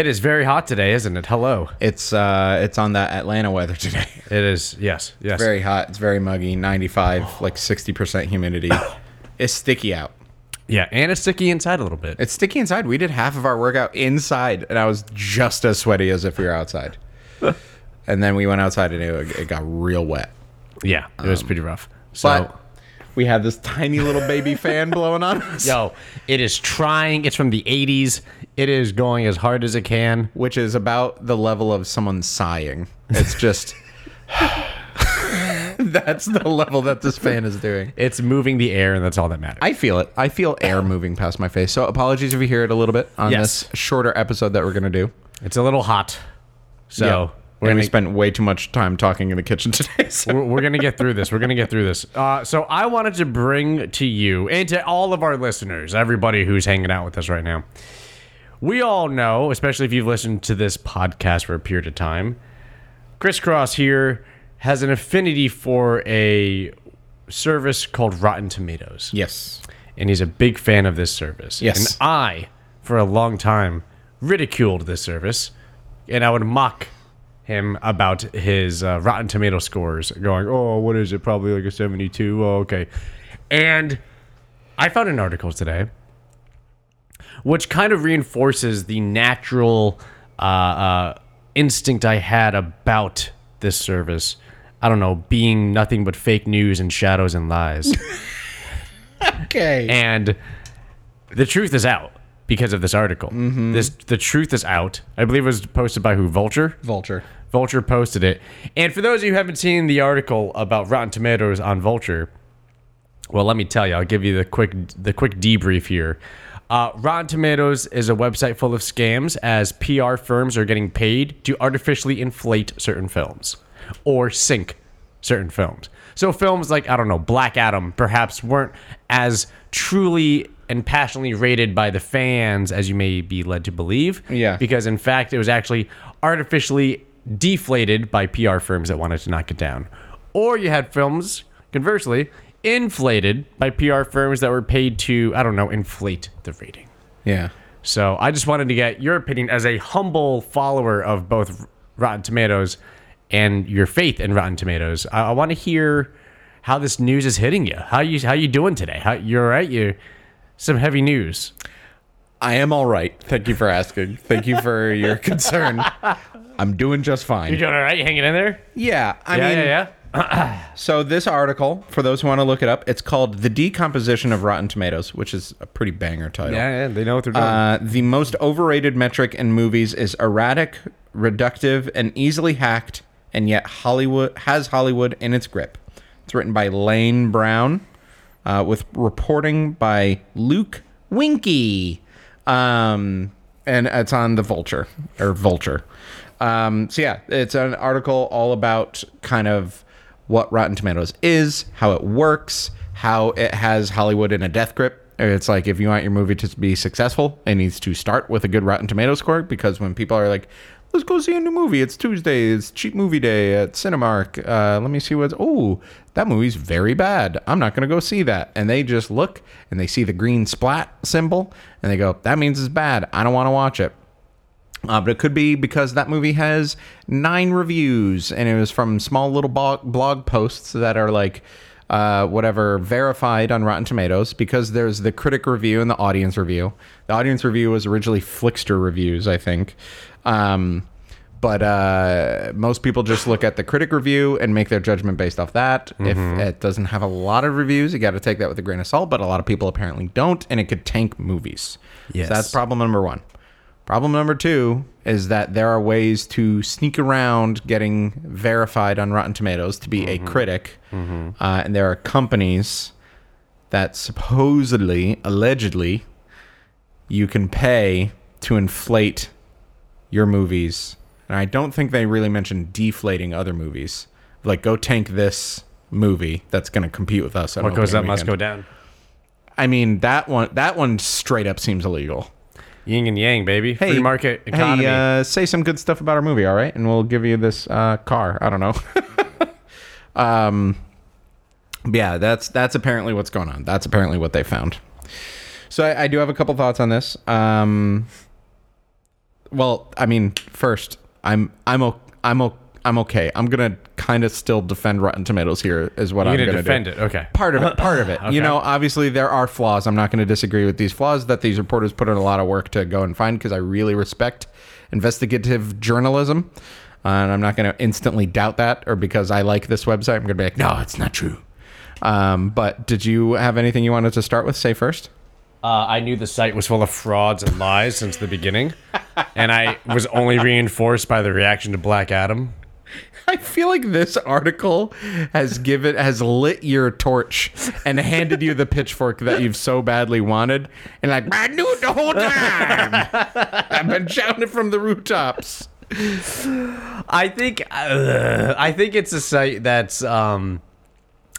It is very hot today, isn't it? Hello. It's uh, it's on that Atlanta weather today. It is. Yes. Yes. very hot. It's very muggy. 95, like 60% humidity. It's sticky out. yeah, and it's sticky inside a little bit. It's sticky inside. We did half of our workout inside, and I was just as sweaty as if we were outside. and then we went outside, and it, it got real wet. yeah, it was pretty rough. So, But we have this tiny little baby fan blowing on us, yo, it is trying. It's from the '80s. It is going as hard as it can. which is about the level of someone sighing. It's just. That's the level that this fan is doing. It's moving the air, and that's all that matters. I feel it. I feel air moving past my face. So apologies if you hear it a little bit on Yes. this shorter episode that we're gonna do. it's a little hot. So. We're and gonna we spent way too much time talking in the kitchen today. So. we're, we're gonna get through this. We're gonna get through this. Uh, so I wanted to bring to you and to all of our listeners, everybody who's hanging out with us right now. We all know, especially if you've listened to this podcast for a period of time, Crisscross here has an affinity for a service called Rotten Tomatoes Yes. and he's a big fan of this service. Yes. And I, for a long time, ridiculed this service, and I would mock him about his uh, Rotten Tomato scores, going, "Oh, what is it? Probably like a 72. Oh, okay." And I found an article today which kind of reinforces the natural uh, uh, instinct I had about this service. I don't know, being nothing but fake news and shadows and lies. Okay. and the truth is out because of this article. This the truth is out. I believe it was posted by who? Vulture. Vulture. Vulture posted it. And for those of you who haven't seen the article about Rotten Tomatoes on Vulture, well, let me tell you. I'll give you the quick the quick debrief here. Uh, Rotten Tomatoes is a website full of scams as PR firms are getting paid to artificially inflate certain films or sink certain films. So films like I don't know Black Adam perhaps weren't as truly and passionately rated by the fans as you may be led to believe. Yeah. Because in fact it was actually artificially deflated by PR firms that wanted to knock it down. Or you had films conversely inflated by PR firms that were paid to I don't know inflate the rating. Yeah. So I just wanted to get your opinion as a humble follower of both Rotten Tomatoes and your faith in Rotten Tomatoes. I, I want to hear how this news is hitting you. How you how you doing today? How you're all right? You some heavy news. I am all right. Thank you for asking. Thank you for your concern. I'm doing just fine. You're doing all right? You hanging in there? Yeah. I yeah, mean, yeah, yeah. So this article, for those who want to look it up, it's called "The Decomposition of Rotten Tomatoes," which is a pretty banger title. Yeah, yeah. They know what they're doing. Uh, the most overrated metric in movies is erratic, reductive, and easily hacked, and yet Hollywood has Hollywood in its grip. It's written by Lane Brown, uh, with reporting by Luke Winkie, um, and it's on the Vulture or Vulture. Um, so yeah, it's an article all about kind of what Rotten Tomatoes is, how it works, how it has Hollywood in a death grip. It's like if you want your movie to be successful, it needs to start with a good Rotten Tomato score because when people are like, "Let's go see a new movie. It's Tuesday. It's cheap movie day at Cinemark. Uh, let me see what's. Oh, that movie's very bad. I'm not gonna go see that." And they just look and they see the green splat symbol and they go, "That means it's bad. I don't want to watch it." Uh, but it could be because that movie has nine reviews and it was from small little blog, blog posts that are like uh, whatever verified on Rotten Tomatoes because there's the critic review and the audience review. The audience review was originally Flixster reviews, I think. Um, but uh, most people just look at the critic review and make their judgment based off that. If it doesn't have a lot of reviews, you got to take that with a grain of salt. But a lot of people apparently don't, and it could tank movies. Yes. So that's problem number one. Problem number two is that there are ways to sneak around getting verified on Rotten Tomatoes to be a critic. Uh, and there are companies that supposedly, allegedly, you can pay to inflate your movies. And I don't think they really mentioned deflating other movies. Like, go tank this movie that's going to compete with us. what goes up opening must go down. I mean, that one that one straight up seems illegal. Yin and yang, baby. Free market economy. Hey, uh, say some good stuff about our movie, all right? And we'll give you this uh, car. I don't know. um, yeah, that's that's apparently what's going on. That's apparently what they found. So I, I do have a couple thoughts on this. Um, Well, I mean, first, I'm I'm o- I'm o- I'm okay. I'm gonna kind of still defend Rotten Tomatoes here. Is what You're I'm gonna gonna defend do. it, okay. Part of it. Part of it. You know, obviously there are flaws. I'm not going to disagree with these flaws that these reporters put in a lot of work to go and find because I really respect investigative journalism, uh, and I'm not going to instantly doubt that or because I like this website. I'm going to be like, no, it's not true. Um, but did you have anything you wanted to start with? Say first. Uh, I knew the site was full of frauds and lies since the beginning, and I was only reinforced by the reaction to Black Adam. I feel like this article has given has lit your torch and handed you the pitchfork that you've so badly wanted, and like I knew it the whole time. I've been shouting it from the rooftops. I think uh, I think it's a site that's um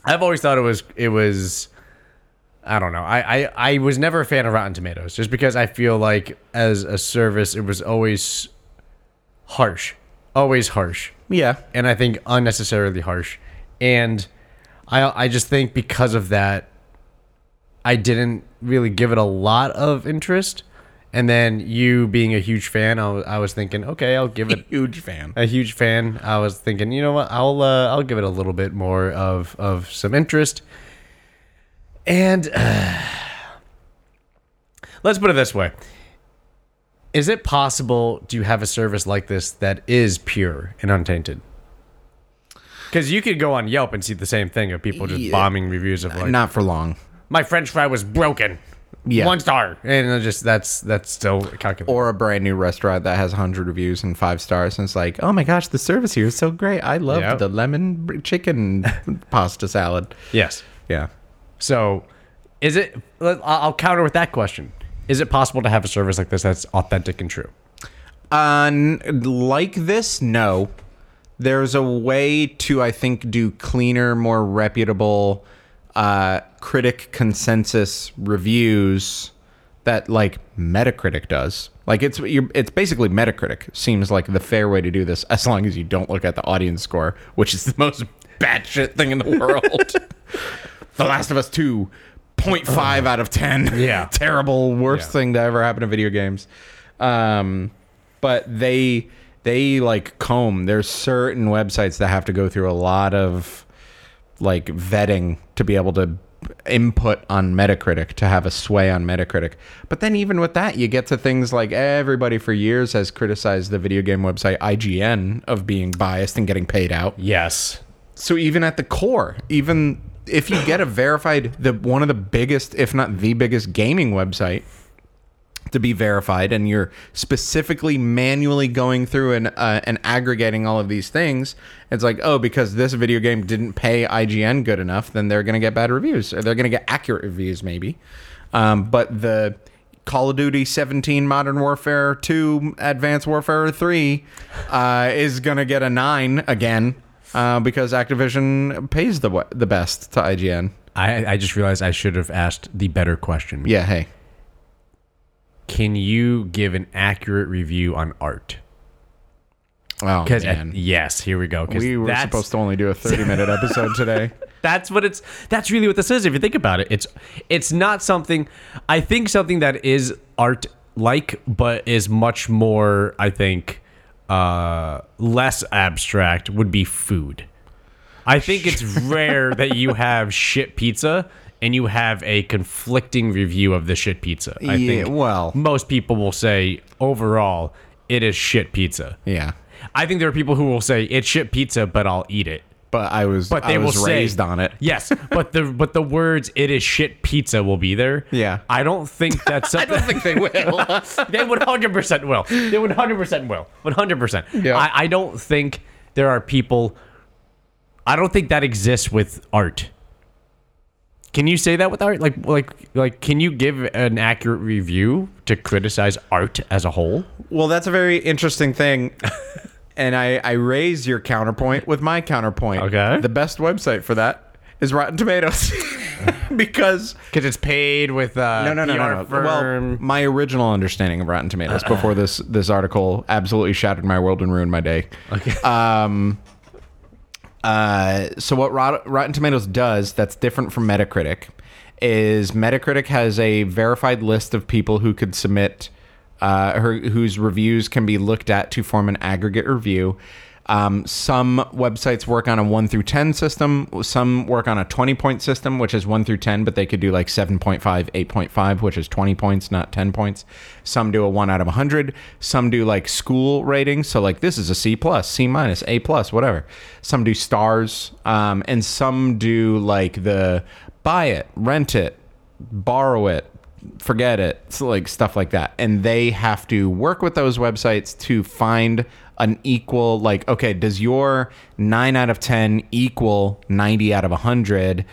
I've always thought it was it was I don't know. I, I I was never a fan of Rotten Tomatoes just because I feel like as a service it was always harsh. Always harsh. Yeah, And I think unnecessarily harsh. And I I just think because of that I didn't really give it a lot of interest. And then you being a huge fan, I was, I was thinking, okay, I'll give it a huge fan. a huge fan. I was thinking, you know what? I'll uh, I'll give it a little bit more of of some interest. And uh, let's put it this way: Is it possible to have a service like this that is pure and untainted? Because you could go on Yelp and see the same thing of people just bombing reviews of like, Not for long. my French fry was broken, Yeah. one star, and just that's that's still calculated. Or a brand new restaurant that has 100 reviews and five stars, and it's like, oh my gosh, the service here is so great. I love Yep. the lemon chicken pasta salad. yes. Yeah. So, is it? let- I'll counter with that question. Is it possible to have a service like this that's authentic and true? Uh, like this, no. There's a way to, I think, do cleaner, more reputable uh, critic consensus reviews that like Metacritic does. Like it's you're, it's basically Metacritic seems like the fair way to do this, as long as you don't look at the audience score, which is the most batshit thing in the world. the Last of Us Two. 0.5 out of 10 Yeah. terrible worst Yeah. thing to ever happen to video games um but they they like comb there's certain websites that have to go through a lot of like vetting to be able to input on metacritic to have a sway on metacritic but then even with that you get to things like everybody for years has criticized the video game website ign of being biased and getting paid out Yes. so even at the core, even if you get a verified the one of the biggest, if not the biggest gaming website to be verified, and you're specifically manually going through and uh, and aggregating all of these things, it's like oh because this video game didn't pay IGN good enough, then they're gonna get bad reviews or they're gonna get accurate reviews maybe, um, but the Call of Duty 17 Modern Warfare 2 Advanced Warfare 3 uh, is going to get a 9 again uh, because Activision pays the the best to IGN. I I just realized I should have asked the better question. Yeah, hey. Can you give an accurate review on art? Oh, Because man. yes, here we go. 'cause we were that's, supposed to only do a 30 minute episode today. That's what it's. That's really what this is. If you think about it, it's it's not something. I think something that is art like, but is much more. I think uh, less abstract would be food. I think it's rare that you have shit pizza and you have a conflicting review of the shit pizza. I Yeah, think well. most people will say overall it is shit pizza. Yeah. I think there are people who will say it's shit pizza, but I'll eat it. But I was But they I was will say- on it. Yes, but the but the words "it is shit pizza" will be there. Yeah. I don't think that's. Something. I don't think they will. they one hundred percent will. They one hundred percent will. One hundred percent. Yeah. I I don't think there are people. I don't think that exists with art. Can you say that with art? Like like like can you give an accurate review to criticize art as a whole? Well, that's a very interesting thing. And I, I raise your counterpoint with my counterpoint. Okay. The best website for that is Rotten Tomatoes. because Because it's paid with uh, no, no, no, no, no. Well, my original understanding of Rotten Tomatoes before this this article absolutely shattered my world and ruined my day. Okay. Um, uh, so what Rot- Rotten Tomatoes does that's different from Metacritic is Metacritic has a verified list of people who could submit uh, her, whose reviews can be looked at to form an aggregate review. Um, some websites work on a 1 through 10 system. Some work on a 20 point system, which is 1 through 10, but they could do like 7.5, 8.5, which is 20 points, not 10 points. Some do a 1 out of 100. Some do like school ratings. So, like, this is a C, plus, C minus, A, plus, whatever. Some do stars. Um, and some do like the buy it, rent it, borrow it, forget it. So like stuff like that. And they have to work with those websites to find an equal like okay, does your 9 out of 10 equal 90 out of 100?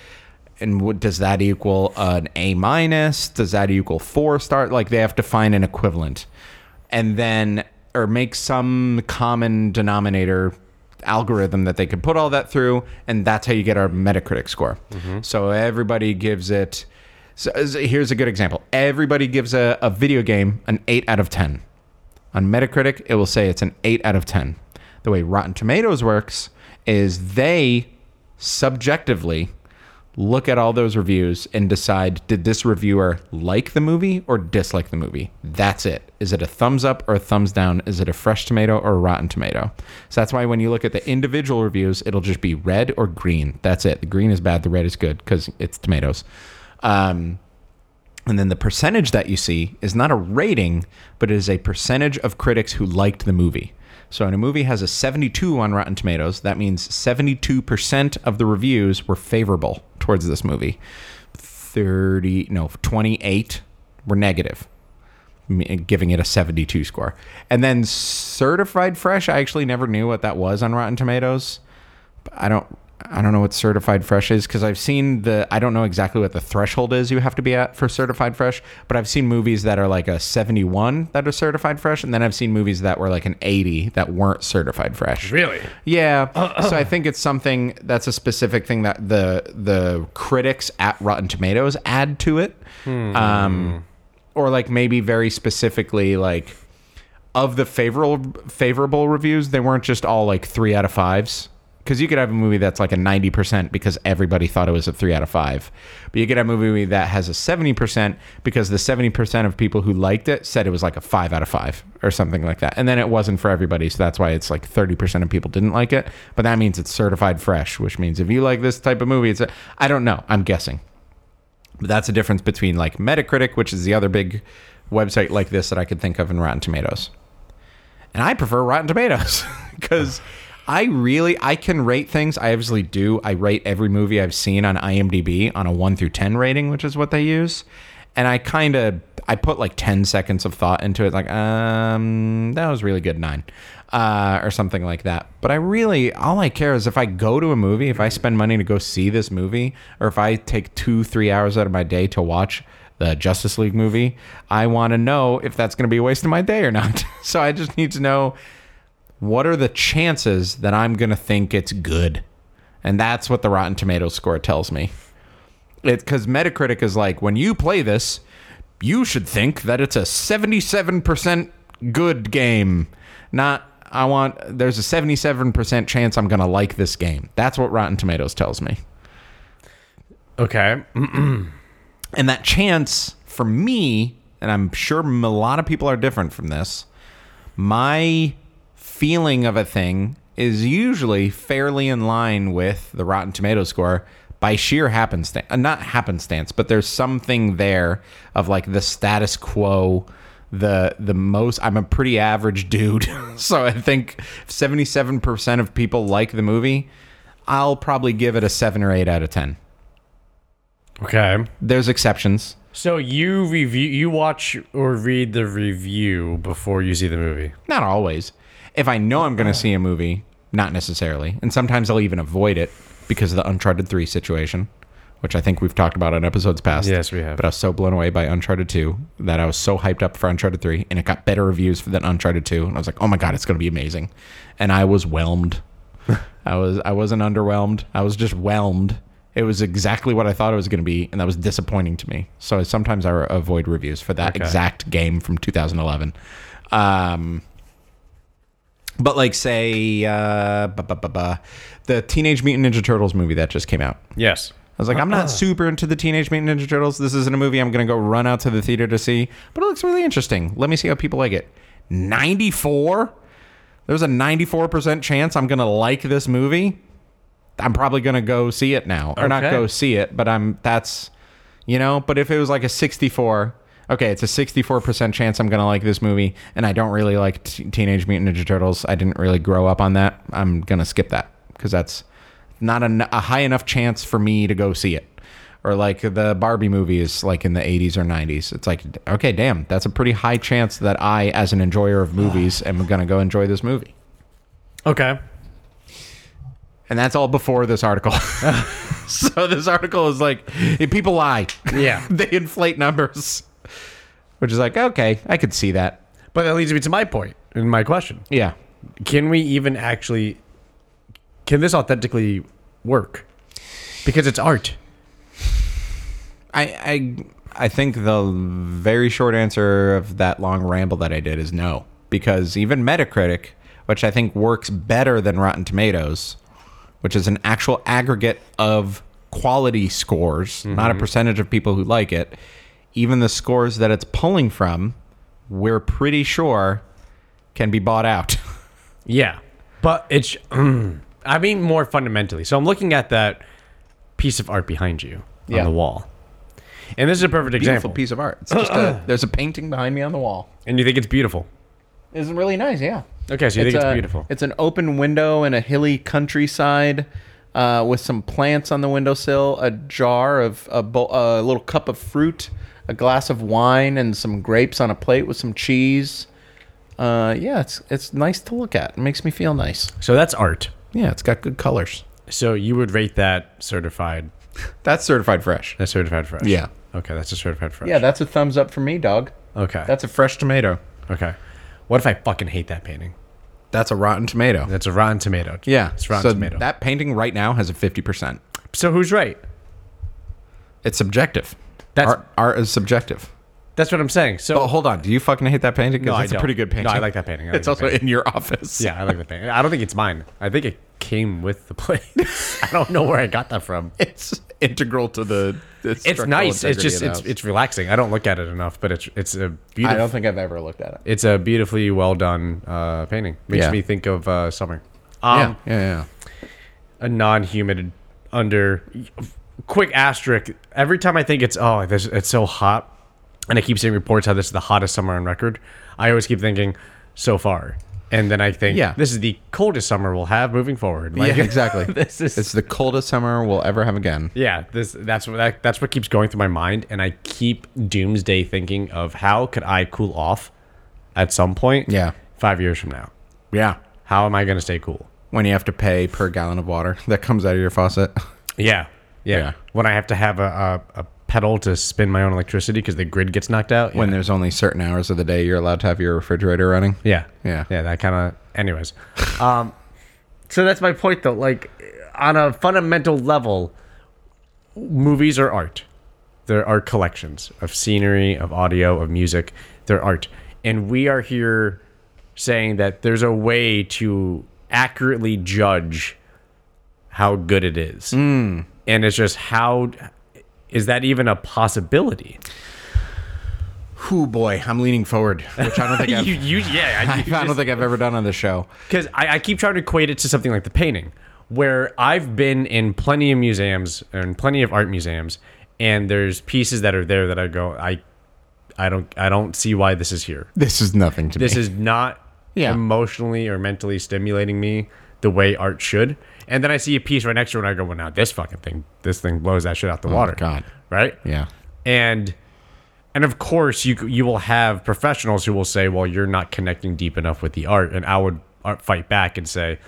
And what does that equal an A minus? Does that equal 4 star? Like they have to find an equivalent. And then or make some common denominator algorithm that they could put all that through and that's how you get our metacritic score mm-hmm. so everybody gives it so uh, here's a good example. Everybody gives a, a video game an 8 out of 10 on metacritic it will say it's an 8 out of 10 the way rotten tomatoes works is they subjectively look at all those reviews and decide did this reviewer like the movie or dislike the movie? That's it. Is it a thumbs up or a thumbs down? Is it a fresh tomato or a rotten tomato? So that's why when you look at the individual reviews it'll just be red or green. That's it. The green is bad the red is good because it's tomatoes um, and then the percentage that you see is not a rating, but it is a percentage of critics who liked the movie. So when a movie has a 72 on Rotten Tomatoes, that means 72% of the reviews were favorable towards this movie. 30, no, 28 were negative, giving it a 72 score. And then certified fresh, I actually never knew what that was on Rotten Tomatoes. I don't I don't know what certified fresh is because I've seen the I don't know exactly what the threshold is you have to be at for certified fresh, but I've seen movies that are like a 71 that are certified fresh and then I've seen movies that were like an 80 that weren't certified fresh. Really? Yeah. so I think it's something that's a specific thing that the the critics at Rotten Tomatoes add to it. Um or like maybe very specifically like of the favorable favorable reviews, they weren't just all like 3 out of 5s. Cuz you could have a movie that's like a 90% because everybody thought it was a 3 out of 5. But you could have a movie that has a 70% because the 70% of people who liked it said it was like a 5 out of 5 or something like that. And then it wasn't for everybody, so that's why it's like 30% of people didn't like it. But that means it's certified fresh, which means if you like this type of movie, it's I don't know, I'm guessing. But that's a difference between like Metacritic, which is the other big website like this that I could think of, and Rotten Tomatoes. And I prefer Rotten Tomatoes because I really I can rate things. I obviously do. I rate every movie I've seen on IMDb on a one through ten rating, which is what they use. And I kind of I put like ten seconds of thought into it, like um that was really good nine, uh, or something like that. But I really all I care is if I go to a movie, if I spend money to go see this movie, or if I take two three hours out of my day to watch the Justice League movie, I want to know if that's going to be a waste of my day or not. so I just need to know what are the chances that I'm going to think it's good? And that's what the Rotten Tomatoes score tells me. It cuz Metacritic is like when you play this, you should think that it's a 77% good game. Not I want there's a 77% chance I'm going to like this game. That's what Rotten Tomatoes tells me. Okay. And that chance for me, and I'm sure a lot of people are different from this, my feeling of a thing is usually fairly in line with the Rotten Tomato score by sheer happenstance. Uh, not happenstance, but there's something there of like the status quo. The the most I'm a pretty average dude, so I think 77% of people like the movie. I'll probably give it a seven or eight out of ten. Okay. There's exceptions. So you review, you watch or read the review before you see the movie. Not always. If I know I'm going to see a movie, not necessarily. And sometimes I'll even avoid it because of the Uncharted 3 situation, which I think we've talked about on episodes past. Yes, we have. But I was so blown away by Uncharted 2 that I was so hyped up for Uncharted 3 and it got better reviews than Uncharted 2 and I was like, "Oh my god, it's going to be amazing." And I was whelmed. I was I wasn't underwhelmed. I was just whelmed. It was exactly what I thought it was going to be, and that was disappointing to me. So sometimes I avoid reviews for that Okay. exact game from 2011. Um, but like say uh, bu- bu- bu- bu- the Teenage Mutant Ninja Turtles movie that just came out. Yes. I was like, I'm not super into the Teenage Mutant Ninja Turtles. This isn't a movie I'm going to go run out to the theater to see, but it looks really interesting. Let me see how people like it. 94? There's a 94% chance I'm going to like this movie. I'm probably going to go see it now. Or not Okay. go see it, but I'm that's you know, but if it was like a 64, okay, it's a 64% chance I'm going to like this movie and I don't really like t- Teenage Mutant Ninja Turtles. I didn't really grow up on that. I'm going to skip that cuz that's not a, a high enough chance for me to go see it. Or like the Barbie movie is like in the 80s or 90s. It's like, okay, damn, that's a pretty high chance that I, as an enjoyer of movies, am going to go enjoy this movie. Okay. And that's all before this article. so this article is like, people lie. Yeah. they inflate numbers. Which is like, okay, I could see that. But that leads me to my point and my question. Yeah. Can we even actually can this authentically work? Because it's art. I I I think the very short answer of that long ramble that I did is no. Because even Metacritic, which I think works better than Rotten Tomatoes, which is an actual aggregate of quality scores, not a mm-hmm. percentage of people who like it, even the scores that it's pulling from, we're pretty sure can be bought out. Yeah. But it's I mean more fundamentally. So I'm looking at that piece of art behind you Yeah. on the wall. And this is a perfect Beautiful example. piece of art. It's just a, there's a painting behind me on the wall. And you think it's beautiful. It's really nice, yeah. Okay, so you think it's a- beautiful. It's an open window in a hilly countryside uh, with some plants on the windowsill, a jar of a, bo- a little cup of fruit, a glass of wine, and some grapes on a plate with some cheese. Uh, yeah, it's it's nice to look at. It makes me feel nice. So that's art. Yeah, it's got good colors. So you would rate that certified That's certified fresh. that's certified fresh. Yeah. Okay, that's a certified fresh. Yeah, that's a thumbs up for me, dog. Okay. That's a fresh tomato. okay. What if I fucking hate that painting? That's a rotten tomato. That's a rotten tomato. Yeah, It's rotten so tomato. that painting right now has a fifty percent. so who's right? It's subjective. That's- art, art is subjective. That's what I'm saying. So Oh, hold on. Do you fucking hate that painting? 'Cause No, I that's a don't. pretty good painting. No, painting. I like that painting. I like it's that also painting. in your office. Yeah, I like the painting. I don't think it's mine. I think it came with the plate. I don't know where I got that from. it's integral to the. the It's structural nice. It's integrity just of the it's house. it's relaxing. I don't look at it enough, but it's it's a I beautiful. I don't think I've ever looked at it. It's a beautifully well done uh, painting. Makes Yeah. me think of uh, summer. Um, yeah, yeah, yeah. a non-humid under quick asterisk every time i think it's oh this, it's so hot and i keep seeing reports how this is the hottest summer on record i always keep thinking so far and then i think Yeah. this is the coldest summer we'll have moving forward yeah, exactly. this is it's the coldest summer we'll ever have again. yeah this that's what that, that's what keeps going through my mind and i keep doomsday thinking of how could i cool off at some point Yeah. five years from now Yeah. how am i going to stay cool When you have to pay per gallon of water that comes out of your faucet. Yeah. Yeah. Yeah. When I have to have a, a, a pedal to spin my own electricity because the grid gets knocked out. When yeah. there's only certain hours of the day you're allowed to have your refrigerator running. Yeah. Yeah. Yeah. That kind of. Anyways. um, so that's my point, though. Like, on a fundamental level, movies are art. They're art collections of scenery, of audio, of music. They're art. And we are here saying that there's a way to accurately judge how good it is. And it's just how is that even a possibility? Whoo boy, I'm leaning forward, which I don't think I've, you, you, yeah, I don't think I've ever done on the show. because I, I keep trying to equate it to something like the painting, where I've been in plenty of museums and plenty of art museums, and there's pieces that are there that I go, I, I don't, I don't see why this is here. This is nothing to This me. This is not Yeah. emotionally or mentally stimulating me the way art should. And then I see a piece right next to it, and I go, well, now this fucking thing, this thing blows that shit out the water. Oh God. right? yeah. and and of course you you will have professionals who will say well you're not connecting deep enough with the art and i would uh, fight back and say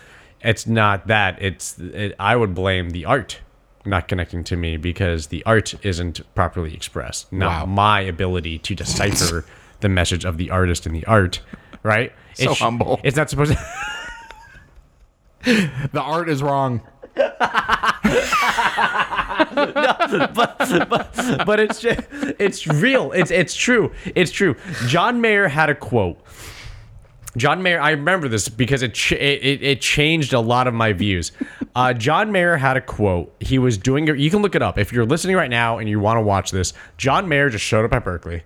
it's not that it's it, i would blame the art not connecting to me because the art isn't properly expressed not Wow. my ability to decipher the message of the artist in the art right So It's- humble. it's not supposed to The art is wrong. but it's just, it's real. It's it's true. It's true. John Mayer had a quote, John Mayer, I remember this because it ch- it, it, it changed a lot of my views. Uh, John Mayer had a quote. He was doing it. You can look it up if you're listening right now and you want to watch this. John Mayer just showed up at Berklee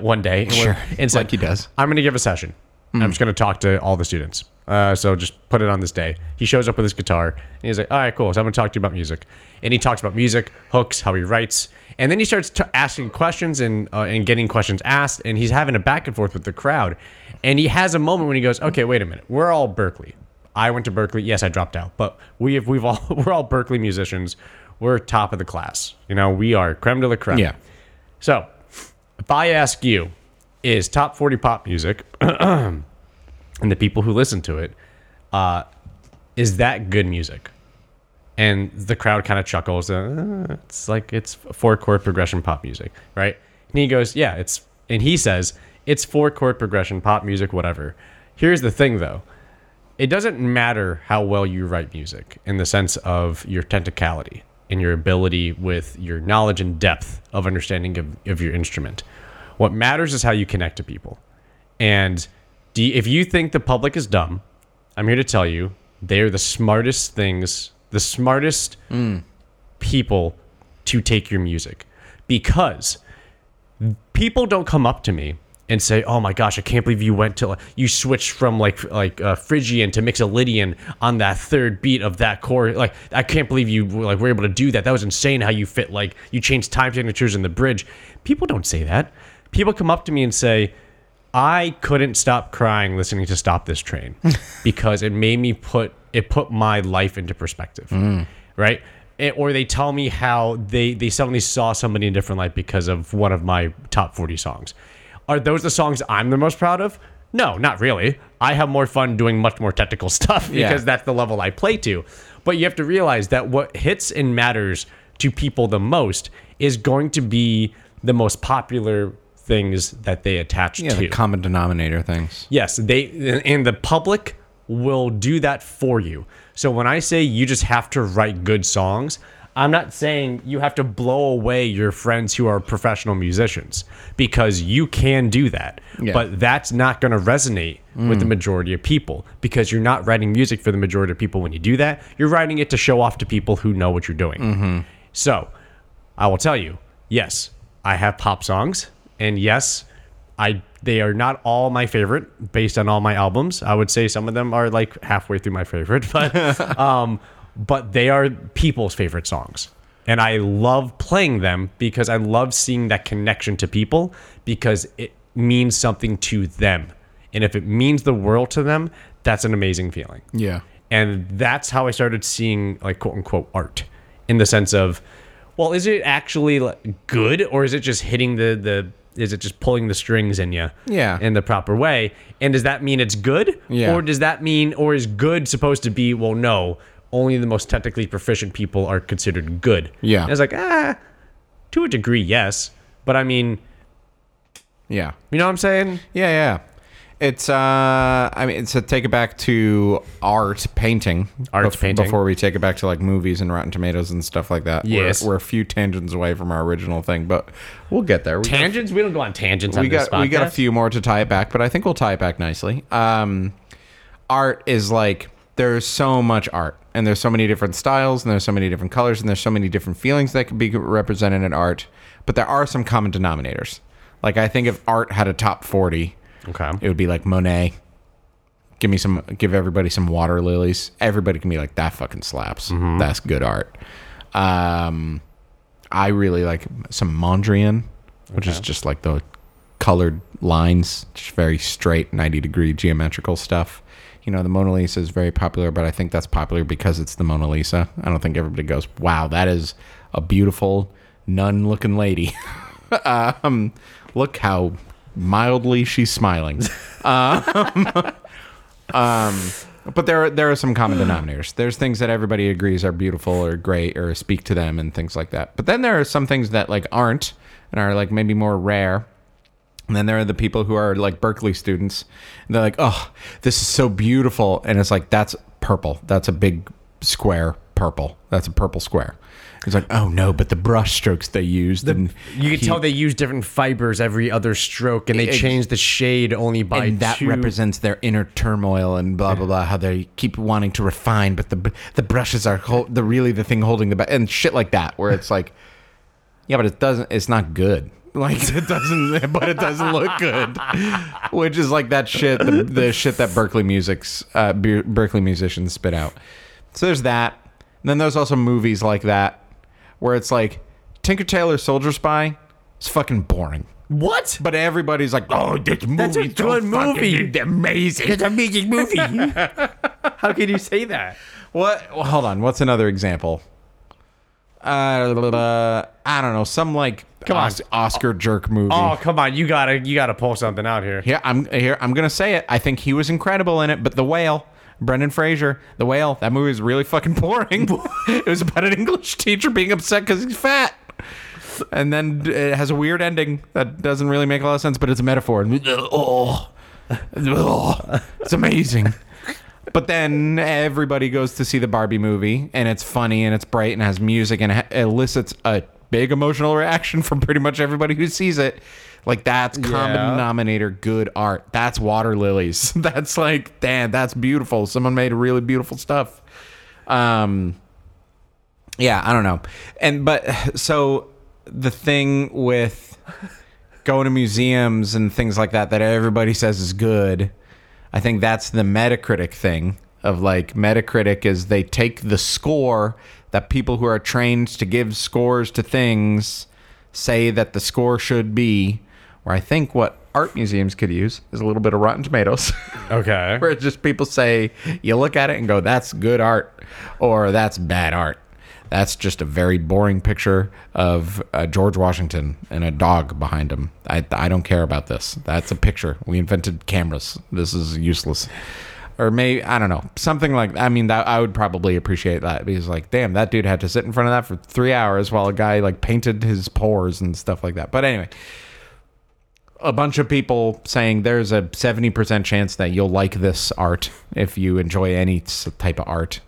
one day and, Sure, and said, like he does. "I'm going to give a session. I'm just going to talk to all the students. Uh, so just put it on this day." He shows up with his guitar and he's like, "All right, cool. So I'm going to talk to you about music." And he talks about music, hooks, how he writes, and then he starts t- asking questions and uh, and getting questions asked, and he's having a back and forth with the crowd. And he has a moment when he goes, "Okay, wait a minute. We're all Berklee. I went to Berklee. Yes, I dropped out, but we have we've all we're all Berklee musicians. We're top of the class. You know, we are creme de la creme. Yeah. So, if I ask you, is top 40 pop music and the people who listen to it, uh, is that good music? And the crowd kind of chuckles. Uh, it's like it's four chord progression pop music, right? And he goes, yeah, it's, and he says, it's four chord progression pop music, whatever. Here's the thing though it doesn't matter how well you write music in the sense of your technicality and your ability with your knowledge and depth of understanding of, of your instrument. What matters is how you connect to people. And you- if you think the public is dumb, I'm here to tell you they're the smartest things, the smartest people to take your music because people don't come up to me and say, "Oh my gosh, I can't believe you went to you switched from like like uh, Phrygian to Mixolydian on that third beat of that chord. Like I can't believe you like were able to do that. That was insane how you fit like you changed time signatures in the bridge." People don't say that. People come up to me and say, "I couldn't stop crying listening to Stop This Train because it made me put it put my life into perspective." Mm. Right? It- or they tell me how they they suddenly saw somebody in a different light because of one of my top 40 songs. Are those the songs I'm the most proud of? No, not really. I have more fun doing much more technical stuff Yeah. because that's the level I play to. But you have to realize that what hits and matters to people the most is going to be the most popular things that they attach Yeah, to. the common denominator things. Yes, they and the public will do that for you. So when I say you just have to write good songs, I'm not saying you have to blow away your friends who are professional musicians because you can do that. Yeah. But that's not going to resonate with the mm. majority of people because you're not writing music for the majority of people when you do that. You're writing it to show off to people who know what you're doing. Mm-hmm. So, I will tell you, yes, I have pop songs, and yes, I they are not all my favorite based on all my albums. I would say some of them are like halfway through my favorite, but um, but they are people's favorite songs. And I love playing them because I love seeing that connection to people because it means something to them. And if it means the world to them, that's an amazing feeling. Yeah. And that's how I started seeing like quote unquote art in the sense of, well, is it actually good or is it just hitting the the is it just pulling the strings in you Yeah. in the proper way? And does that mean it's good? Yeah. Or does that mean or is good supposed to be well no, only the most technically proficient people are considered good. Yeah. And it's like, ah, to a degree, yes. But I mean, Yeah. you know what I'm saying? Yeah, yeah. It's uh I mean to take it back to art painting. Art bef- painting. Before we take it back to like movies and Rotten Tomatoes and stuff like that. We're- Yes. We're, a few tangents away from our original thing, but we'll get there. We got- Tangents? We don't go on tangents we on this got we got a few more to tie it back, but I think we'll tie it back nicely. Um, art is like there's so much art, and there's so many different styles, and there's so many different colors, and there's so many different feelings that can be represented in art. But there are some common denominators. Like I think if art had a top forty, Okay. it would be like Monet. Give me some. Give everybody some water lilies. Everybody can be like that. Fucking slaps. That's good art. Um, I really like some Mondrian, which is just like the colored lines, just very straight, ninety degree geometrical stuff. You know, the Mona Lisa is very popular, but I think that's popular because it's the Mona Lisa. I don't think everybody goes, "Wow, that is a beautiful nun-looking lady." um, look how mildly she's smiling. Um, but there, are, there are some common denominators. There's things that everybody agrees are beautiful or great or speak to them and things like that. But then there are some things that like aren't and are like maybe more rare. And then there are the people who are like Berklee students. And they're like, oh, this is so beautiful. And it's like, that's purple. That's a big square purple. That's a purple square. He's like, oh no, but the brush strokes they used, and You can he- tell they use different fibers every other stroke, and they Ex- change the shade only by and that two. represents their inner turmoil and blah blah blah. How they keep wanting to refine, but the the brushes are hol- the really the thing holding the back and shit like that. Where it's like, yeah, but it doesn't. It's not good. Like it doesn't, but it doesn't look good. Which is like that shit, the, the shit that Berklee music's uh, Berklee musicians spit out. So there's that. And then there's also movies like that where it's like Tinker Tailor Soldier Spy. It's fucking boring. what? But everybody's like, oh, this movie That's a good movie. amazing. It's an amazing movie. How can you say that? what? Well, hold on. What's another example? Uh, I don't know. Some like Come on. Os- Oscar jerk movie. Oh come on, you gotta you gotta pull something out here. Here, I'm here. I'm gonna say it. I think he was incredible in it. But The Whale, Brendan Fraser, The Whale. That movie is really fucking boring. it was about an English teacher being upset because he's fat, and then it has a weird ending that doesn't really make a lot of sense. But it's a metaphor. Oh, oh, it's amazing. But then everybody goes to see the Barbie movie, and it's funny and it's bright and has music and it elicits a big emotional reaction from pretty much everybody who sees it. Like that's common Yeah. denominator good art. That's water lilies. That's like, damn, that's beautiful. Someone made really beautiful stuff. Um, yeah, I don't know. And but so the thing with going to museums and things like that that everybody says is good. I think that's the Metacritic thing of like Metacritic is they take the score that people who are trained to give scores to things say that the score should be. Where I think what art museums could use is a little bit of Rotten Tomatoes. Okay. where it's just people say you look at it and go that's good art or that's bad art. That's just a very boring picture of uh, george washington and a dog behind him. I, I don't care about this. That's a picture. We invented cameras. This is useless. Or maybe i don't know something like i mean that i would probably appreciate that because like damn that dude had to sit in front of that for three hours while a guy like painted his pores and stuff like that. But anyway a bunch of people saying there's a 70% chance that you'll like this art if you enjoy any type of art.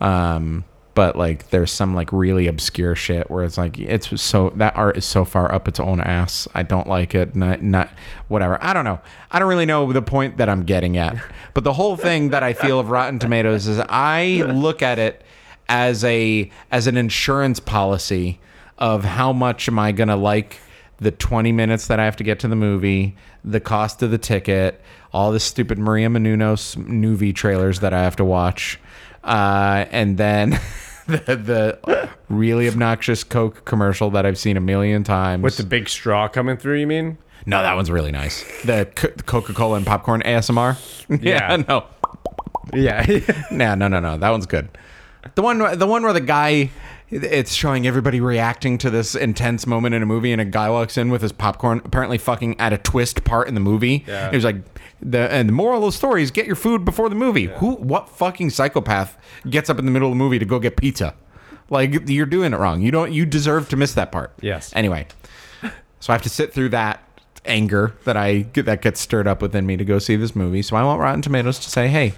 Um, but like there's some like really obscure shit where it's like it's so that art is so far up its own ass. I don't like it. Not not whatever. I don't know. I don't really know the point that I'm getting at. But the whole thing that I feel of Rotten Tomatoes is I look at it as a as an insurance policy of how much am I gonna like the 20 minutes that I have to get to the movie, the cost of the ticket, all the stupid Maria Menounos movie trailers that I have to watch, uh, and then the, the really obnoxious Coke commercial that I've seen a million times. With the big straw coming through, you mean? no, that one's really nice. The Co- Coca Cola and popcorn ASMR. yeah, Yeah. no. Yeah. No, no, no, no. That one's good. The one, the one where the guy, it's showing everybody reacting to this intense moment in a movie, and a guy walks in with his popcorn, apparently fucking at a twist part in the movie. Yeah. He was like, the and the moral of the story is get your food before the movie. Who, what fucking psychopath gets up in the middle of the movie to go get pizza? Like you're doing it wrong. You don't. You deserve to miss that part. Yes. Anyway, so I have to sit through that anger that I that gets stirred up within me to go see this movie. So I want Rotten Tomatoes to say, hey.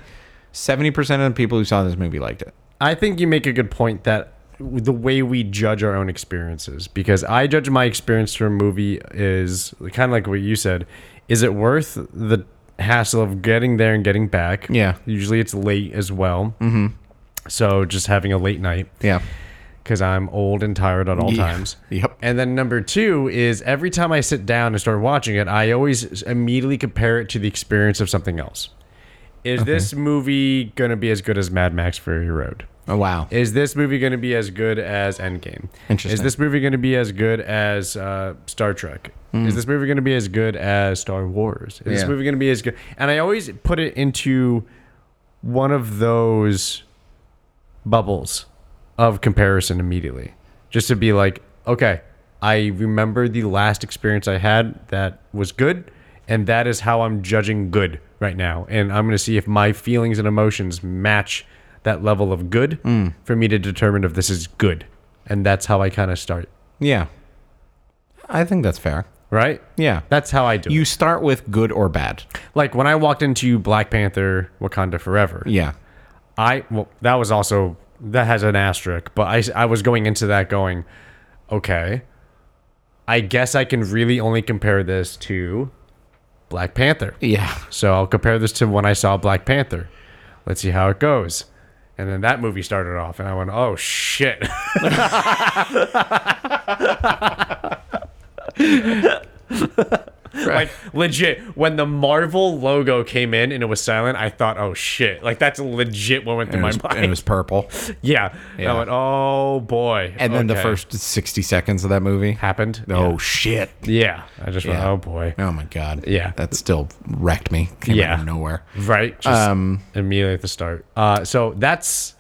70% of the people who saw this movie liked it. I think you make a good point that the way we judge our own experiences, because I judge my experience for a movie is kind of like what you said. Is it worth the hassle of getting there and getting back? Yeah. Usually it's late as well. Mm-hmm. So just having a late night Yeah. because I'm old and tired at all Yeah. times. Yep. And then number two is every time I sit down and start watching it, I always immediately compare it to the experience of something else. Is this movie going to be as good as Mad Max Fury Road? Oh, wow. Is this movie going to be as good as Endgame? Interesting. Is this movie going to be as good as uh, Star Trek? Is this movie going to be as good as Star Wars? Is this movie going to be as good? And I always put it into one of those bubbles of comparison immediately, just to be like, okay, I remember the last experience I had that was good, and that is how I'm judging good right now. And I'm going to see if my feelings and emotions match that level of good mm. for me to determine if this is good. And that's how I kind of start, Yeah. I think that's fair. right? Yeah. That's how I do it. You it. start with good or bad. Like when I walked into Black Panther Wakanda Forever, Yeah. I well that was also that has an asterisk, but I, I was going into that going, okay, I guess I can really only compare this to Black Panther. Yeah. So I'll compare this to when I saw Black Panther. Let's see how it goes. And then that movie started off, and I went, oh shit. like legit when the marvel logo came in and it was silent i thought oh shit like that's legit what went through And my was, mind and it was purple. yeah. Yeah. I went, oh boy. And then the first 60 seconds of that movie. happened. Oh, shit. yeah. yeah. I just went, oh boy. Oh, my God. Yeah. That still wrecked me. Came Yeah. out of nowhere. Right. Just Um, immediately at the start. Uh, so that's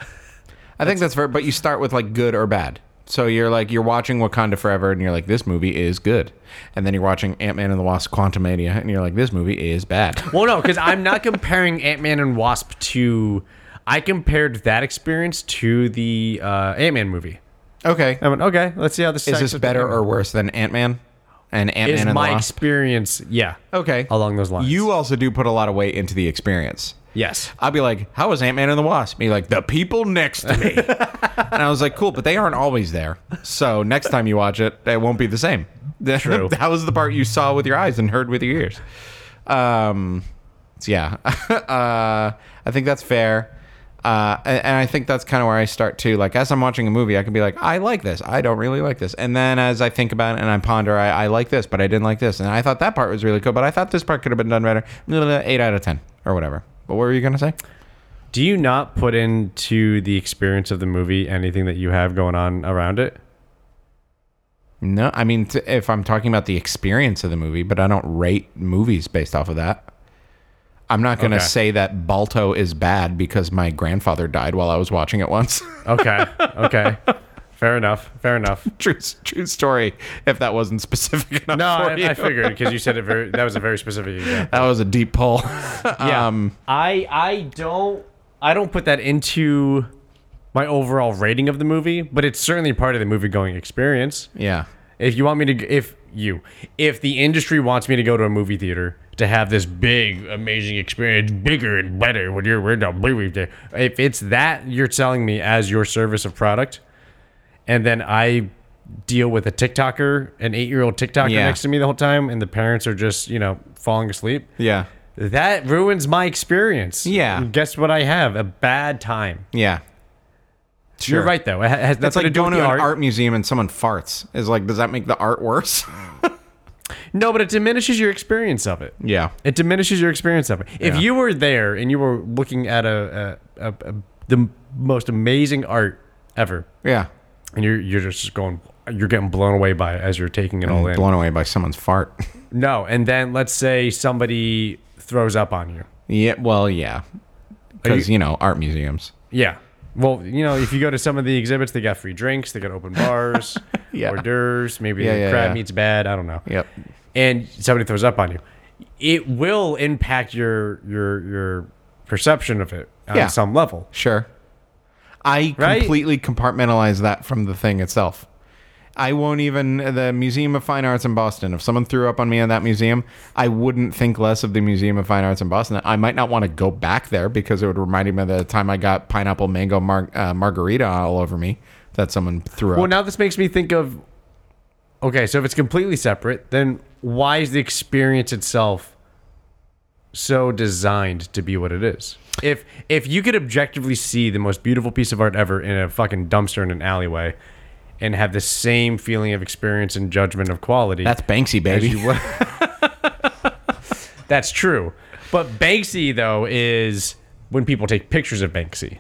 I think that's fair, but you start with like good or bad. So you're like you're watching Wakanda Forever, and you're like, this movie is good, and then you're watching Ant Man and the Wasp: Quantumania, and you're like, this movie is bad. well, no, because I'm not comparing Ant Man and Wasp to. I compared that experience to the uh, Ant Man movie. Okay, I went, okay, let's see how this is this better or worse than Ant Man and Ant is Man and the my Wasp? experience? Yeah. Okay, Along those lines. you also do put a lot of weight into the experience. Yes. I'll be like, how was Ant Man and the Wasp? Be like, the people next to me. and I was like, cool, but they aren't always there. So next time you watch it, it won't be the same. True. that was the part you saw with your eyes and heard with your ears. Um, so yeah, uh, I think that's fair. Uh, and, and I think that's kind of where I start too. Like as I'm watching a movie, I can be like, I like this. I don't really like this. And then as I think about it and I ponder, I, I like this, but I didn't like this. And I thought that part was really cool, but I thought this part could have been done better. Eight out of ten or whatever. But what were you gonna say? Do you not put into the experience of the movie anything that you have going on around it? No, I mean, t- if I'm talking about the experience of the movie, but I don't rate movies based off of that. I'm not going to Okay. say that Balto is bad because my grandfather died while I was watching it once. Okay. Okay. Fair enough. Fair enough. true, true story. If that wasn't specific enough No, I. I figured because you said it very. That was a very specific example. that was a deep pull. Yeah. um, I I don't I don't put that into my overall rating of the movie, but it's certainly part of the movie going experience. yeah. If you want me to, if you, if the industry wants me to go to a movie theater to have this big, amazing experience, bigger and better when you're movie theater, if it's that you're selling me as your service of product, and then I deal with a TikToker, an eight-year-old TikToker Yeah. next to me the whole time, and the parents are just you know falling asleep, Yeah. that ruins my experience. Yeah. And guess what? I have a bad time. Yeah. Sure. You're right though. Has That's nothing like going to an art. art. museum and someone farts. Is like, does that make the art worse? No, but it diminishes your experience of it. yeah. It diminishes your experience of it. If Yeah. you were there and you were looking at a, a, a, a the most amazing art ever, Yeah. And you're you're just going, you're getting blown away by it as you're taking it all in. Blown away by someone's fart. No, and then let's say somebody throws up on you. yeah. Well, yeah. Because, you, know, art museums. Yeah. Well, you know, if you go to some of the exhibits, they got free drinks, they got open bars, Yeah. hors d'oeuvres, maybe Yeah, the yeah, crab yeah. meat's bad, I don't know. Yep. And somebody throws up on you. It will impact your your your perception of it on some level. Sure. I Right? completely compartmentalize that from the thing itself. I won't even the Museum of Fine Arts in Boston. If someone threw up on me in that museum, I wouldn't think less of the Museum of Fine Arts in Boston. I might not want to go back there because it would remind me of the time I got pineapple mango mar- uh, margarita all over me that someone threw up. Well, now this makes me think of okay, so if it's completely separate, then why is the experience itself so designed to be what it is? If if you could objectively see the most beautiful piece of art ever in a fucking dumpster in an alleyway and have the same feeling of experience and judgment of quality That's Banksy, baby. would- That's true. But Banksy though is when people take pictures of Banksy.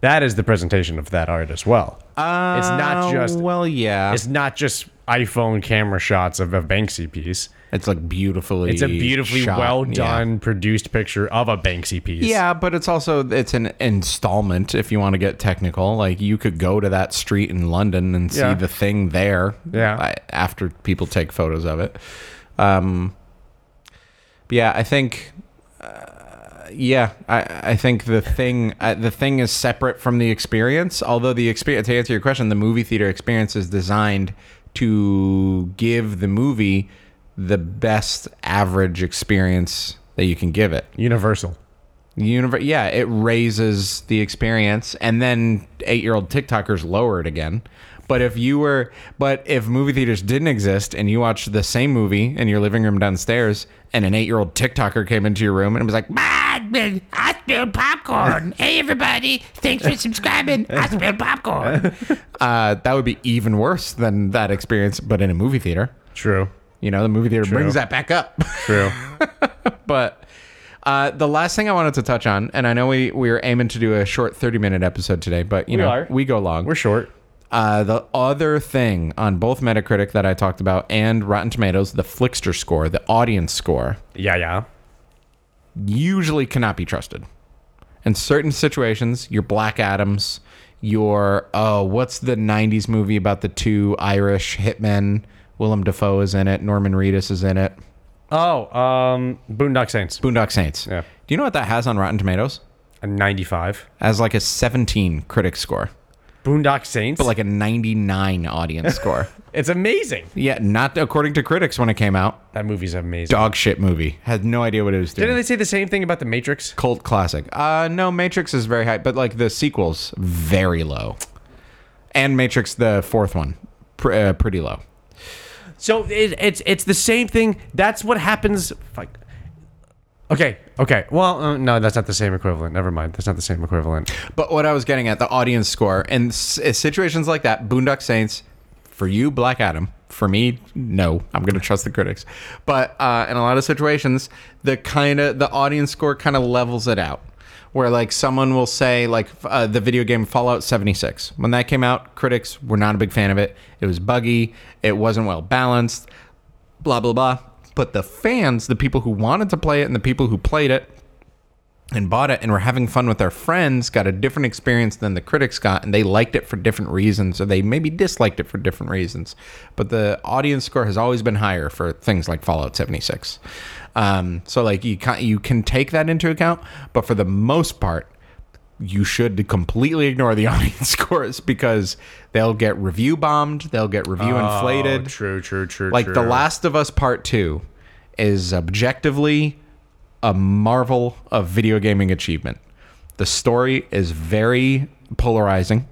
That is the presentation of that art as well. it's not just Uh, well, yeah. it's not just iPhone camera shots of a Banksy piece. It's like beautifully. It's a beautifully shot. well Yeah. done, produced picture of a Banksy piece. Yeah, but it's also it's an installment if you want to get technical. Like you could go to that street in London and see Yeah. the thing there. Yeah. After people take photos of it. Um. yeah, I think. Uh, yeah, I I think the thing uh, the thing is separate from the experience. Although the experience to answer your question, the movie theater experience is designed to give the movie the best average experience that you can give it. Universal. Univer- yeah, it raises the experience, and then eight-year-old TikTokers lower it again. But if you were, but if movie theaters didn't exist and you watched the same movie in your living room downstairs, and an eight-year-old TikToker came into your room and was like, I, I spilled popcorn. hey, everybody. Thanks for subscribing. I spilled popcorn. uh, that would be even worse than that experience, but in a movie theater. True. You know, the movie theater brings that back up. True. but uh, the last thing I wanted to touch on, and I know we we were aiming to do a short thirty minute episode today, but you We know are. we go long. We're short. Uh, the other thing on both Metacritic that I talked about and Rotten Tomatoes, the Flixster score, the audience score, Yeah, yeah. usually cannot be trusted. In certain situations, your Black Adams, your oh, what's the '90s movie about the two Irish hitmen? Willem Dafoe is in it. Norman Reedus is in it. Oh, um, Boondock Saints. Boondock Saints. Yeah. Do you know what that has on Rotten Tomatoes? A 95. As like a 17 critic score, Boondock Saints. but like a 99 audience score. it's amazing. Yeah, not according to critics when it came out. That movie's amazing. Dog shit movie. Had no idea what it was doing. Didn't they say the same thing about the Matrix? Cult classic. Uh, no, Matrix is very high, but like the sequels, very low. And Matrix, the fourth one, pr- uh, pretty low. So it, it's it's the same thing. That's what happens. Fuck. Okay. Okay. Well, uh, no, that's not the same equivalent. Never mind. That's not the same equivalent. But what I was getting at, the audience score, and s- uh, situations like that, Boondock Saints, for you, Black Adam. For me, no, I'm gonna trust the critics. But uh, in a lot of situations, the kind of the audience score kind of levels it out. Where like someone will say like uh, the video game Fallout 76 when that came out, critics were not a big fan of it. It was buggy. It wasn't well balanced. Blah blah blah. But the fans, the people who wanted to play it, and the people who played it, and bought it and were having fun with their friends got a different experience than the critics got and they liked it for different reasons or they maybe disliked it for different reasons but the audience score has always been higher for things like fallout 76 um, so like you can you can take that into account but for the most part you should completely ignore the audience scores because they'll get review bombed they'll get review inflated Oh, true. True. True. like true. The Last of Us Part 2 is objectively a marvel of video gaming achievement. The story is very polarizing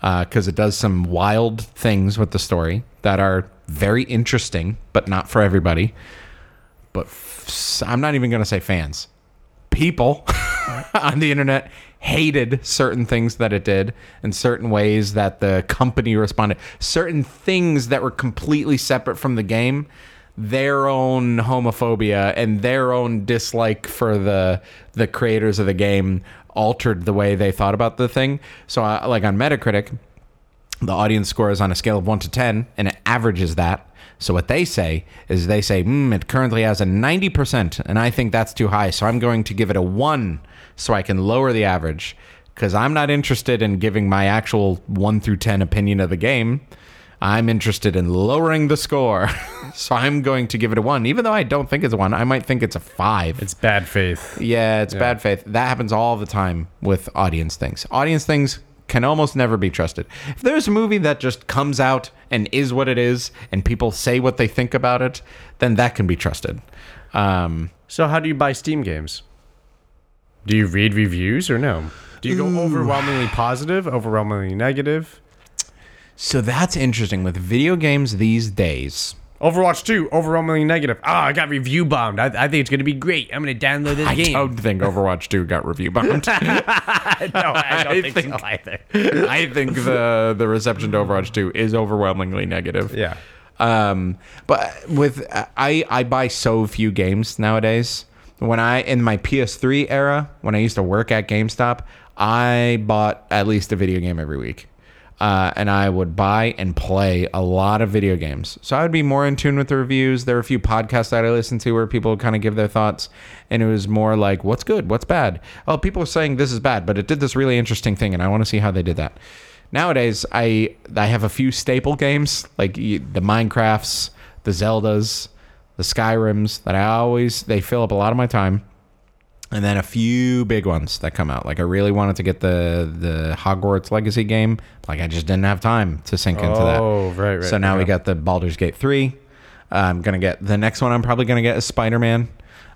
because it does some wild things with the story that are very interesting, but not for everybody. But f- I'm not even going to say fans. People on the internet hated certain things that it did and certain ways that the company responded. Certain things that were completely separate from the game, their own homophobia and their own dislike for the the creators of the game altered the way they thought about the thing. So, uh, like on Metacritic, the audience score is on a scale of 1 to 10 and it averages that so what they say is they say mm, it currently has a 90% and i think that's too high so i'm going to give it a 1 so i can lower the average because i'm not interested in giving my actual 1 through 10 opinion of the game i'm interested in lowering the score so i'm going to give it a 1 even though i don't think it's a 1 i might think it's a 5 It's bad faith. yeah, it's bad faith. That happens all the time with audience things. Audience things can almost never be trusted. If there's a movie that just comes out and is what it is, and people say what they think about it, then that can be trusted. Um, So how do you buy Steam games? Do you read reviews or no? Do you go overwhelmingly positive, overwhelmingly negative? so that's interesting with video games these days. Overwatch 2, overwhelmingly negative. Ah, I got review bombed. I, I think it's going to be great. I'm going to download this I game. don't think Overwatch 2 got review bombed. no, I don't I think, think- so either. I think the the reception to Overwatch 2 is overwhelmingly negative. Yeah. Um, but with I I buy so few games nowadays. When I in my PS3 era, when I used to work at GameStop, I bought at least a video game every week. Uh, and I would buy and play a lot of video games. So I would be more in tune with the reviews. There were a few podcasts that I listened to where people kind of give their thoughts, and it was more like, "What's good? What's bad?" Oh, people are saying this is bad, but it did this really interesting thing, and I want to see how they did that. Nowadays, I I have a few staple games like the Minecrafts, the Zeldas, the Skyrims that I always they fill up a lot of my time, and then a few big ones that come out. Like I really wanted to get the the Hogwarts Legacy game, like I just didn't have time to sink into that. Oh, right, right. So now we got the Baldur's Gate 3. I'm going to get the next one I'm probably going to get is Spider-Man.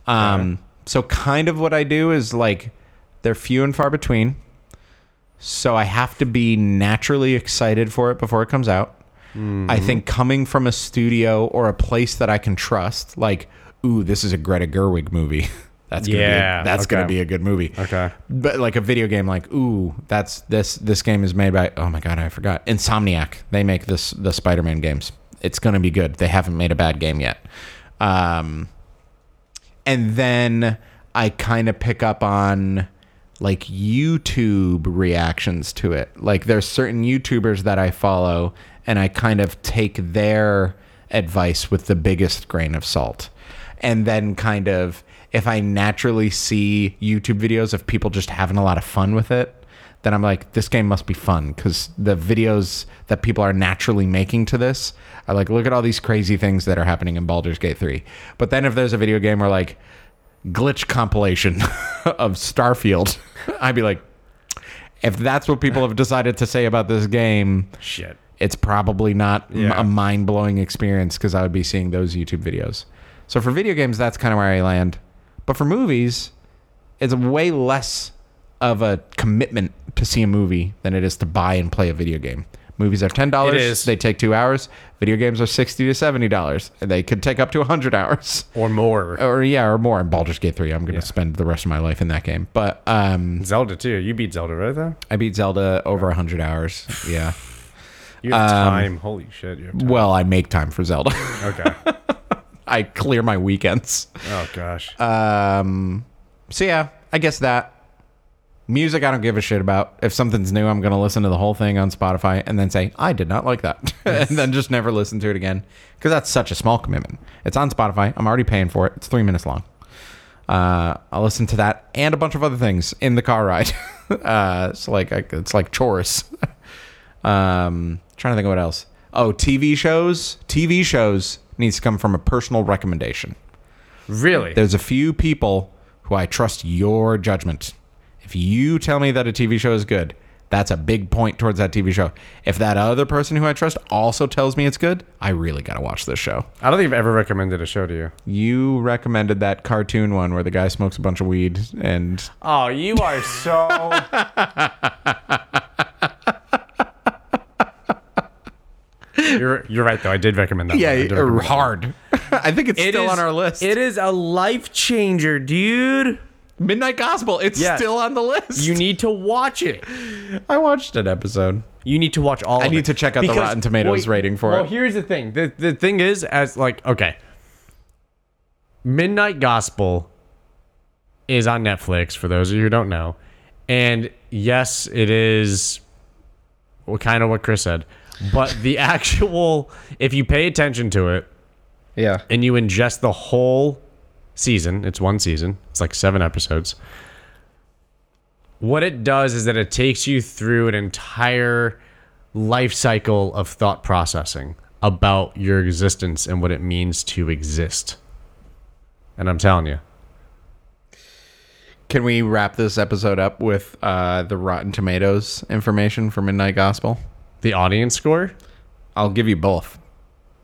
Um so kind of what I do is like They're few and far between. So I have to be naturally excited for it before it comes out. I think coming from a studio or a place that I can trust, like, ooh, this is a Greta Gerwig movie. that's gonna Yeah, be a, that's gonna be a good movie. Okay. But like a video game, like, ooh, that's this this game is made by oh my god, I forgot. Insomniac. They make this the Spider-Man games. It's gonna be good. They haven't made a bad game yet. Um and then I kind of pick up on like YouTube reactions to it. Like there's certain YouTubers that I follow and I kind of take their advice with the biggest grain of salt. And then kind of if I naturally see YouTube videos of people just having a lot of fun with it, then I'm like, this game must be fun because the videos that people are naturally making to this are like, look at all these crazy things that are happening in Baldur's Gate 3. But then if there's a video game where like glitch compilation of Starfield, I'd be like, if that's what people have decided to say about this game, Shit. it's probably not Yeah. a mind blowing experience because I would be seeing those YouTube videos. So for video games, that's kind of where I land. But for movies, it's way less of a commitment to see a movie than it is to buy and play a video game. Movies are ten dollars. They take two hours. Video games are sixty to seventy dollars, and they could take up to hundred hours, Or more. or yeah, or more. In Baldur's Gate three, I'm going to Yeah. spend the rest of my life in that game. But um, Zelda too. You beat Zelda, right? Though I beat Zelda over hundred hours. Yeah. you have Um, time. Holy shit, you have time. Well, I make time for Zelda. Okay. I clear my weekends. oh gosh. Um, so yeah, I guess that music I don't give a shit about. If something's new, I'm gonna listen to the whole thing on Spotify and then say I did not like that, and then just never listen to it again because that's such a small commitment. It's on Spotify. I'm already paying for it. It's three minutes long. Uh, I'll listen to that and a bunch of other things in the car ride. uh, it's like it's like chores. um, trying to think of what else. Oh, TV shows. TV shows needs to come from a personal recommendation really? there's a few people who I trust your judgment. If you tell me that a TV show is good, that's a big point towards that TV show. If that other person who I trust also tells me it's good, I really got to watch this show. I don't think I've ever recommended a show to you. You recommended that cartoon one where the guy smokes a bunch of weed and Oh, you are so. you're you're right though. I did recommend that. one. I did recommend hard. I think it's It still is- on our list. It is a life changer, dude. Midnight Gospel. It's Yes. still on the list. You need to watch it. I watched an episode. You need to watch all. Of it. I of need it. to check out the Rotten Tomatoes rating for well, it. Well, here's the thing. The the thing is, as like okay, Midnight Gospel is on Netflix. For those of you who don't know, and yes, it is. Well, kind of what Chris said, but the actual, if you pay attention to it Yeah. and you ingest the whole season, it's one season, it's like seven episodes. What it does is that it takes you through an entire life cycle of thought processing about your existence and what it means to exist. And I'm telling you, Can we wrap this episode up with uh, the Rotten Tomatoes information for Midnight Gospel? The audience score, I'll give you both.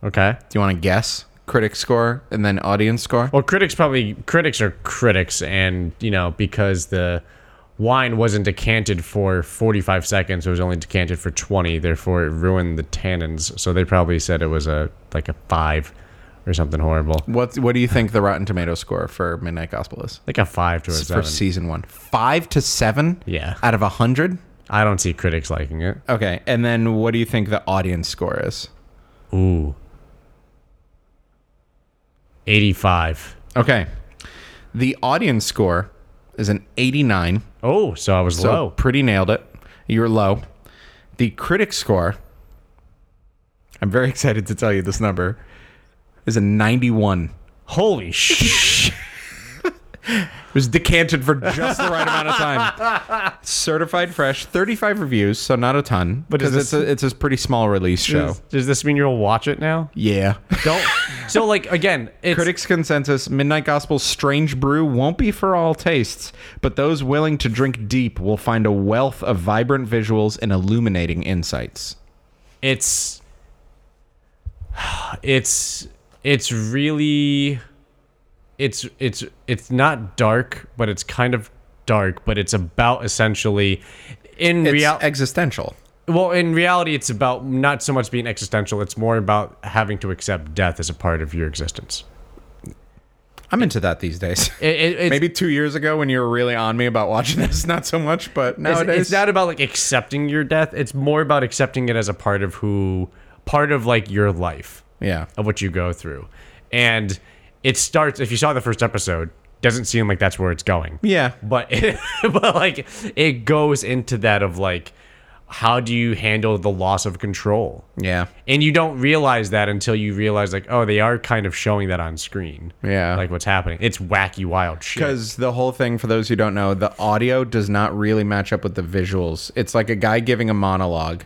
okay? Do you want to guess critic score and then audience score? Well, critics probably critics are critics, and you know because the wine wasn't decanted for 45 seconds, it was only decanted for 20. Therefore, it ruined the tannins. So they probably said it was a like a five or something horrible, What What do you think the Rotten Tomato score for Midnight Gospel is? like a five to a for seven. season one, five to seven. Yeah. out of a hundred. I don't see critics liking it. Okay, and then what do you think the audience score is? Ooh, 85. Okay, the audience score is an eighty-nine. Oh, so I was So low. pretty nailed it. You're low. The critic score, I'm very excited to tell you this number, is a 91. Holy sh! It was decanted for just the right amount of time. Certified fresh, 35 reviews, so not a ton. But is because it's this- a, it's a pretty small release show. Does, does this mean you'll watch it now? Yeah. Don't. so like again, it's Critics' consensus Midnight Gospel's strange brew won't be for all tastes, but those willing to drink deep will find a wealth of vibrant visuals and illuminating insights. it's it's it's really it's it's it's not dark but it's kind of dark, but it's about essentially in It's reality. existential. well, in reality, it's about not so much being existential. It's more about having to accept death as a part of your existence. I'm into that these days. It, it, Maybe two years ago when you were really on me about watching this, not so much, but it's, nowadays. it's not about like accepting your death. It's more about accepting it as a part of who, part of like your life. yeah. of what you go through. And it starts if you saw the first episode, doesn't seem like that's where it's going. Yeah. But it, but like it goes into that of like how do you handle the loss of control? Yeah. And you don't realize that until you realize like oh they are kind of showing that on screen. Yeah. Like what's happening. It's wacky wild shit. Because the whole thing, for those who don't know, the audio does not really match up with the visuals. It's like a guy giving a monologue,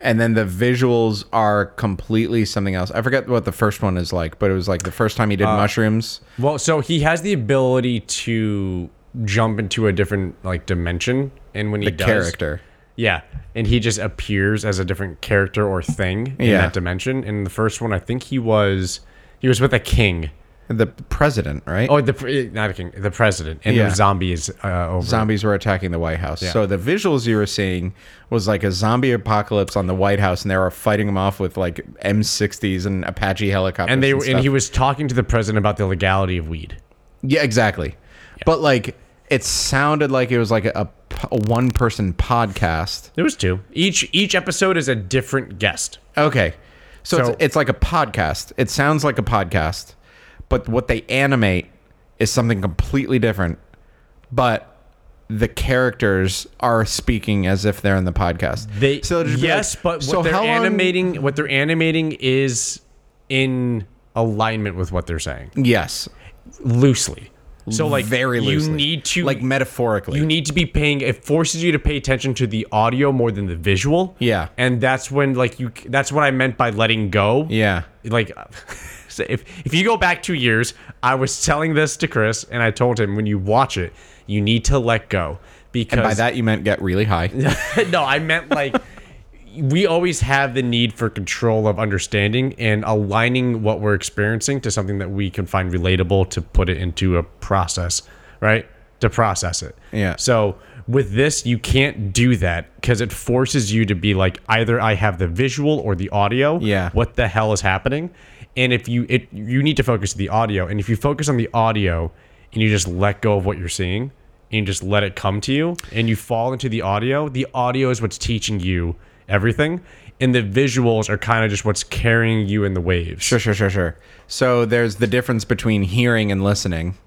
and then the visuals are completely something else. I forget what the first one is like, but it was like the first time he did Uh, mushrooms. Well, so he has the ability to jump into a different like dimension and when he The does character. Yeah, and he just appears as a different character or thing in Yeah. that dimension. In the first one, I think he was he was with a king. The president, right? Oh, the not a king, the president, and Yeah. the zombies uh, over. Zombies were attacking the White House. So the visuals you were seeing was like a zombie apocalypse on the White House, and they were fighting them off with like M60s and Apache helicopters. and they and stuff. he was talking to the president about the legality of weed. Yeah, exactly. But like, it sounded like it was like a, a one person podcast. There was two. Each each episode is a different guest. Okay. So, So- it's, it's like a podcast. It sounds like a podcast, but what they animate is something completely different. But the characters are speaking as if they're in the podcast. They so yes, like, but what so they're how long- animating, what they're animating is in alignment with what they're saying Yes, loosely. So like very loosely. you need to like metaphorically. you need to be paying it forces you to pay attention to the audio more than the visual Yeah. and that's when like you that's what i meant by letting go yeah. like if if you go back two years i was telling this to chris and i told him when you watch it you need to let go because And by that you meant get really high. no i meant like we always have the need for control of understanding and aligning what we're experiencing to something that we can find relatable to put it into a process, right? To process it. Yeah. So with this, you can't do that because it forces you to be like either I have the visual or the audio. Yeah. What the hell is happening? And if you it you need to focus the audio, and if you focus on the audio and you just let go of what you're seeing and you just let it come to you and you fall into the audio, the audio is what's teaching you everything. And the visuals are kind of just what's carrying you in the waves. Sure, sure, sure, sure. So there's the difference between hearing and listening.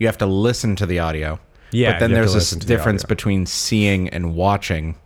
You have to listen to the audio. Yeah, But then there's this to the difference between seeing and watching.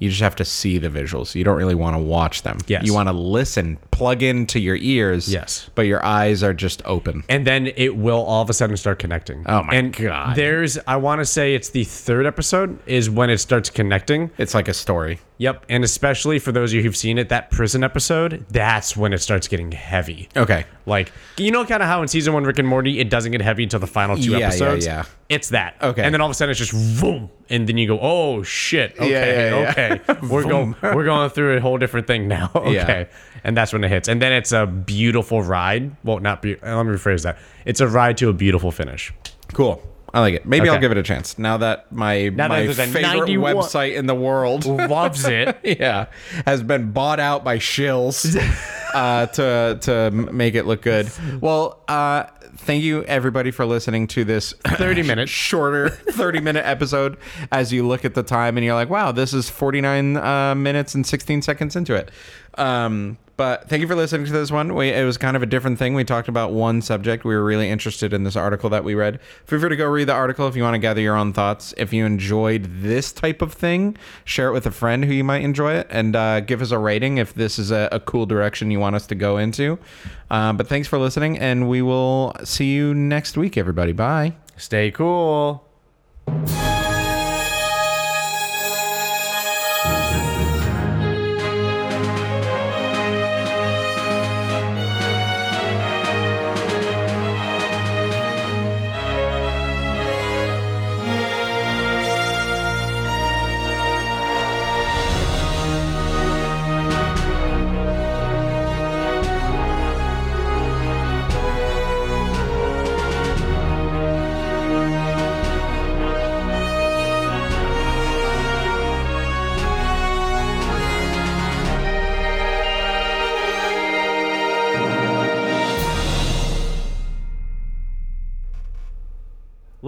You just have to see the visuals. You don't really want to watch them. Yes. You want to listen, plug into your ears. Yes. But your eyes are just open. and then it will all of a sudden start connecting. Oh my and God. There's, I want to say it's the third episode is when it starts connecting. It's like a story. Yep, and especially for those of you who've seen it, that prison episode, that's when it starts getting heavy. Okay. Like you know, kind of how in season one Rick and Morty, it doesn't get heavy until the final two Yeah, yeah, episodes. yeah. It's that. Okay. And then all of a sudden it's just boom, and then you go, oh shit. Okay, yeah, yeah. okay. We're going we're going through a whole different thing now. okay. And that's when it hits, and then it's a beautiful ride. Well, not be. Let me rephrase that. It's a ride to a beautiful finish. Cool. I like it. Maybe I'll give it a chance. Now that my Now that my there's a favorite 91 website in the world Loves it. yeah, has been bought out by shills uh, to to make it look good. Well, uh, thank you everybody for listening to this 30 minute shorter 30 minute episode. As you look at the time and you're like, wow, this is 49 uh, minutes and 16 seconds into it. Um, but thank you for listening to this one. We, it was kind of a different thing. We talked about one subject. We were really interested in this article that we read. Feel free to go read the article if you want to gather your own thoughts. If you enjoyed this type of thing, share it with a friend who you might enjoy it, and uh, give us a rating if this is a, a cool direction you want us to go into. Uh, but thanks for listening, and we will see you next week, everybody. Bye. Stay cool.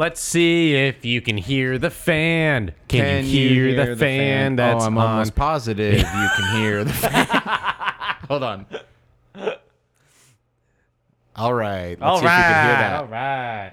Let's see if you can hear the fan. Can, you hear, the, fan, oh, that's oh, I'm on? almost positive you can hear the fan. Hold on. All right. Let's All see if we can hear right, that. all right.